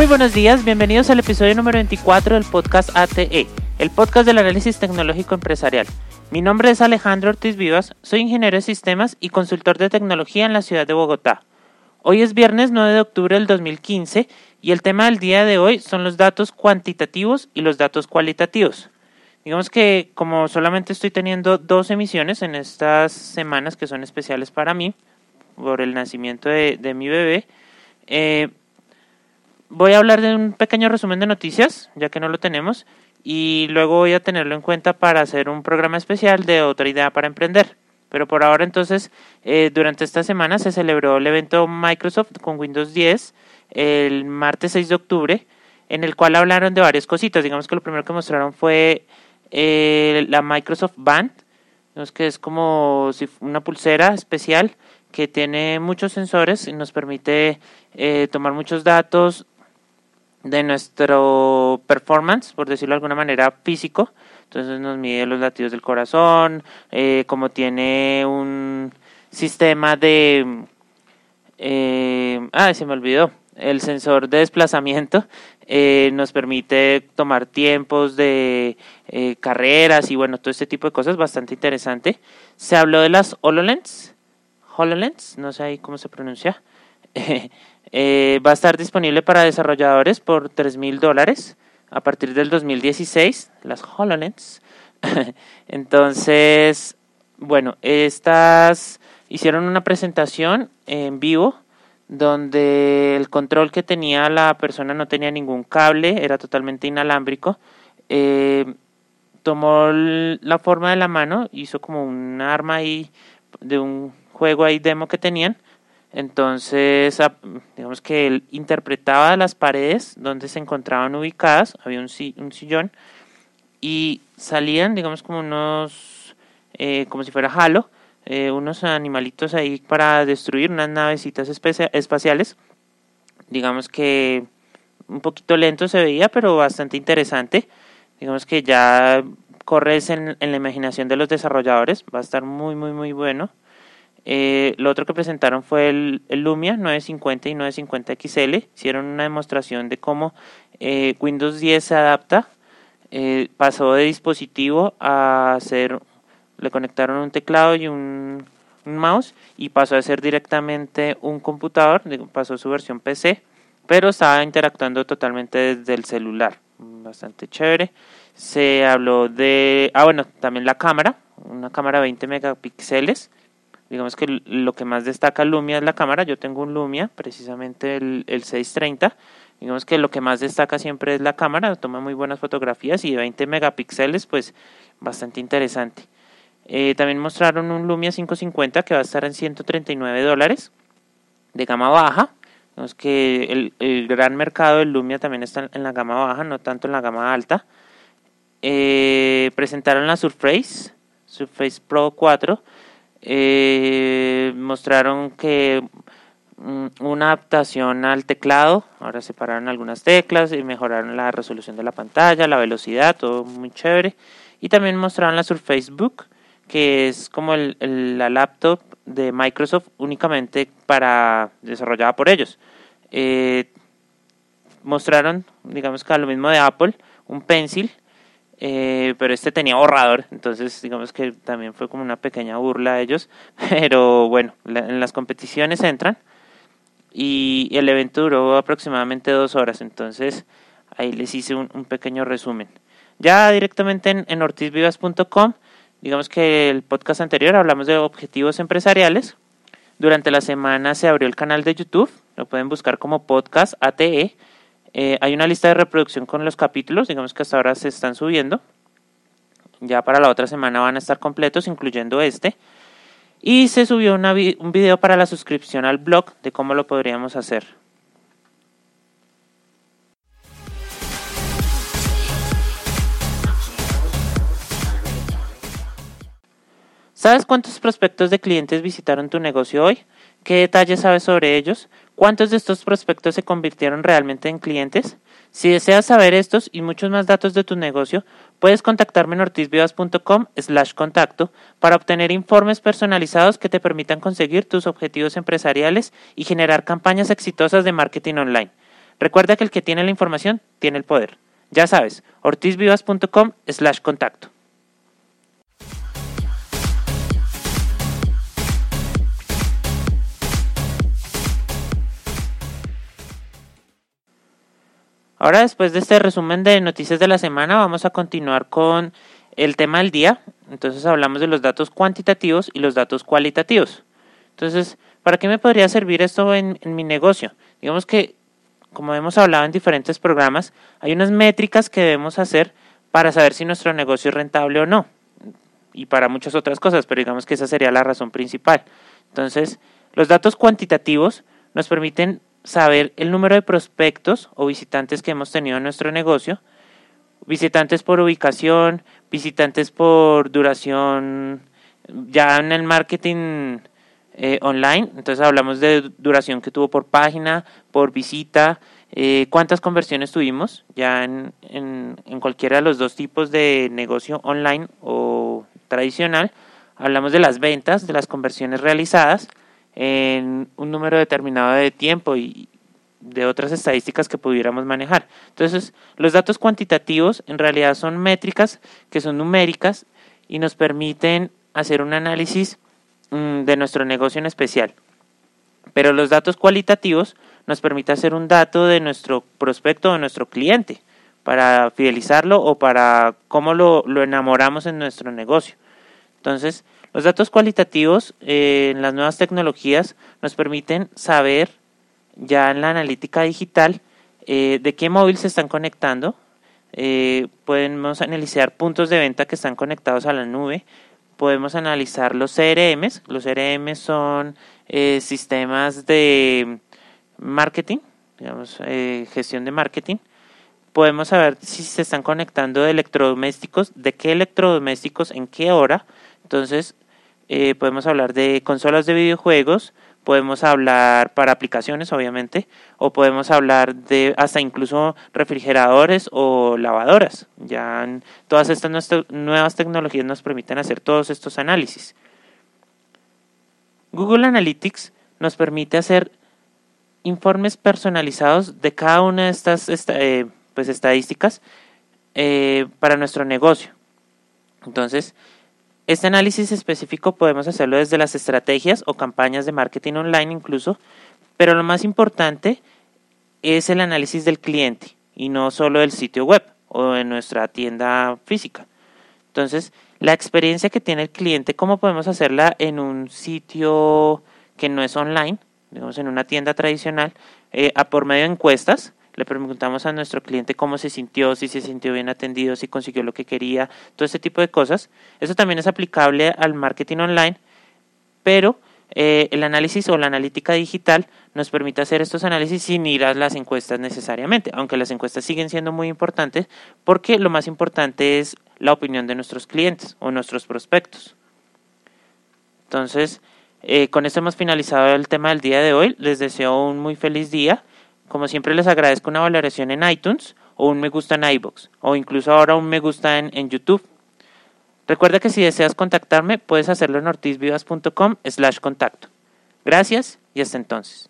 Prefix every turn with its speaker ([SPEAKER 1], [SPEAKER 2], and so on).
[SPEAKER 1] Muy buenos días, bienvenidos al episodio número 24 del podcast ATE, el podcast del análisis tecnológico empresarial. Mi nombre es Alejandro Ortiz Vivas, soy ingeniero de sistemas y consultor de tecnología en la ciudad de Bogotá. Hoy es viernes 9 de octubre del 2015 y el tema del día de hoy son los datos cuantitativos y los datos cualitativos. Digamos que como solamente estoy teniendo dos emisiones en estas semanas que son especiales para mí por el nacimiento de, mi bebé, eh, voy a hablar de un pequeño resumen de noticias, ya que no lo tenemos, y luego voy a tenerlo en cuenta para hacer un programa especial de otra idea para emprender. Pero por ahora entonces, eh, durante esta semana se celebró el evento Microsoft con Windows 10 el martes 6 de octubre, en el cual hablaron de varias cositas. Digamos que lo primero que mostraron fue eh, la Microsoft Band, que es como una pulsera especial que tiene muchos sensores y nos permite eh, tomar muchos datos de nuestro performance, por decirlo de alguna manera, físico. Entonces nos mide los latidos del corazón, eh, como tiene un sistema de... Eh, ah, se me olvidó. El sensor de desplazamiento eh, nos permite tomar tiempos de eh, carreras y bueno, todo este tipo de cosas, bastante interesante. Se habló de las HoloLens, HoloLens, no sé ahí cómo se pronuncia. Eh, va a estar disponible para desarrolladores por tres mil dólares a partir del 2016, las HoloLens. Entonces, bueno, estas hicieron una presentación en vivo donde el control que tenía la persona no tenía ningún cable, era totalmente inalámbrico. Eh, tomó la forma de la mano, hizo como un arma ahí de un juego ahí demo que tenían entonces, digamos que él interpretaba las paredes donde se encontraban ubicadas, había un, un sillón, y salían, digamos, como unos, eh, como si fuera Halo, eh, unos animalitos ahí para destruir unas navecitas espaciales. Digamos que un poquito lento se veía, pero bastante interesante. Digamos que ya corres en la imaginación de los desarrolladores, va a estar muy, muy, muy bueno. Eh, lo otro que presentaron fue el, Lumia 950 y 950 XL. Hicieron una demostración de cómo eh, Windows 10 se adapta. Eh, pasó de dispositivo a ser, le conectaron un teclado y un, mouse y pasó a ser directamente un computador, pasó su versión PC, pero estaba interactuando totalmente desde el celular. Bastante chévere. Se habló de, ah bueno, también la cámara, una cámara 20 megapíxeles Digamos que lo que más destaca Lumia es la cámara. Yo tengo un Lumia, precisamente el, el 630. Digamos que lo que más destaca siempre es la cámara. Toma muy buenas fotografías y de 20 megapíxeles, pues bastante interesante. Eh, también mostraron un Lumia 550 que va a estar en 139 dólares de gama baja. Digamos que el, el, gran mercado del Lumia también está en la gama baja, no tanto en la gama alta. Eh, presentaron la Surface, Surface Pro 4 eh, mostraron que mm, una adaptación al teclado, ahora separaron algunas teclas y mejoraron la resolución de la pantalla, la velocidad, todo muy chévere. Y también mostraron la Surface Book, que es como la laptop de Microsoft únicamente para desarrollada por ellos. Eh, mostraron, digamos que a lo mismo de Apple, un pencil eh, pero este tenía borrador, entonces digamos que también fue como una pequeña burla a ellos, pero bueno, en las competiciones entran y el evento duró aproximadamente dos horas, entonces ahí les hice un, pequeño resumen. Ya directamente en, en ortizvivas.com, digamos que el podcast anterior hablamos de objetivos empresariales, durante la semana se abrió el canal de YouTube, lo pueden buscar como podcast ATE, eh, hay una lista de reproducción con los capítulos, digamos que hasta ahora se están subiendo. Ya para la otra semana van a estar completos, incluyendo este. Y se subió un video para la suscripción al blog de cómo lo podríamos hacer. ¿Sabes cuántos prospectos de clientes visitaron tu negocio hoy? ¿Qué detalles sabes sobre ellos? ¿Cuántos de estos prospectos se convirtieron realmente en clientes? Si deseas saber estos y muchos más datos de tu negocio, puedes contactarme en ortizvivas.com slash contacto para obtener informes personalizados que te permitan conseguir tus objetivos empresariales y generar campañas exitosas de marketing online. Recuerda que el que tiene la información tiene el poder. Ya sabes, ortizvivas.com slash contacto. Ahora, después de este resumen de noticias de la semana, vamos a continuar con el tema del día. Entonces hablamos de los datos cuantitativos y los datos cualitativos. Entonces, ¿para qué me podría servir esto en, mi negocio? Digamos que, como hemos hablado en diferentes programas, hay unas métricas que debemos hacer para saber si nuestro negocio es rentable o no. Y para muchas otras cosas, pero digamos que esa sería la razón principal. Entonces, los datos cuantitativos nos permiten saber el número de prospectos o visitantes que hemos tenido en nuestro negocio, visitantes por ubicación, visitantes por duración, ya en el marketing eh, online, entonces hablamos de duración que tuvo por página, por visita, eh, cuántas conversiones tuvimos ya en, en, en cualquiera de los dos tipos de negocio online o tradicional, hablamos de las ventas, de las conversiones realizadas, en un número determinado de tiempo y de otras estadísticas que pudiéramos manejar. Entonces, los datos cuantitativos en realidad son métricas que son numéricas y nos permiten hacer un análisis mm, de nuestro negocio en especial. Pero los datos cualitativos nos permiten hacer un dato de nuestro prospecto o nuestro cliente para fidelizarlo o para cómo lo, lo enamoramos en nuestro negocio. Entonces, los datos cualitativos eh, las nuevas tecnologías nos permiten saber ya en la analítica digital eh, de qué móvil se están conectando. Eh, podemos analizar puntos de venta que están conectados a la nube. Podemos analizar los CRMs. Los CRM son sistemas de marketing, digamos, gestión de marketing podemos saber si se están conectando de electrodomésticos, de qué electrodomésticos, en qué hora. Entonces, eh, podemos hablar de consolas de videojuegos, podemos hablar para aplicaciones, obviamente, o podemos hablar de hasta incluso refrigeradores o lavadoras. Ya todas estas nuevas tecnologías nos permiten hacer todos estos análisis. Google Analytics nos permite hacer informes personalizados de cada una de estas eh, pues, estadísticas eh, para nuestro negocio. Entonces, este análisis específico podemos hacerlo desde las estrategias o campañas de marketing online incluso, pero lo más importante es el análisis del cliente y no solo del sitio web o de nuestra tienda física. Entonces, la experiencia que tiene el cliente, ¿cómo podemos hacerla en un sitio que no es online, digamos en una tienda tradicional, eh, a por medio de encuestas? Le preguntamos a nuestro cliente cómo se sintió, si se sintió bien atendido, si consiguió lo que quería, todo ese tipo de cosas. Eso también es aplicable al marketing online, pero eh, el análisis o la analítica digital nos permite hacer estos análisis sin ir a las encuestas necesariamente, aunque las encuestas siguen siendo muy importantes porque lo más importante es la opinión de nuestros clientes o nuestros prospectos. Entonces, eh, con esto hemos finalizado el tema del día de hoy. Les deseo un muy feliz día como siempre les agradezco una valoración en iTunes o un me gusta en iBox o incluso ahora un me gusta en, en YouTube. Recuerda que si deseas contactarme puedes hacerlo en ortizvivas.com slash contacto. Gracias y hasta entonces.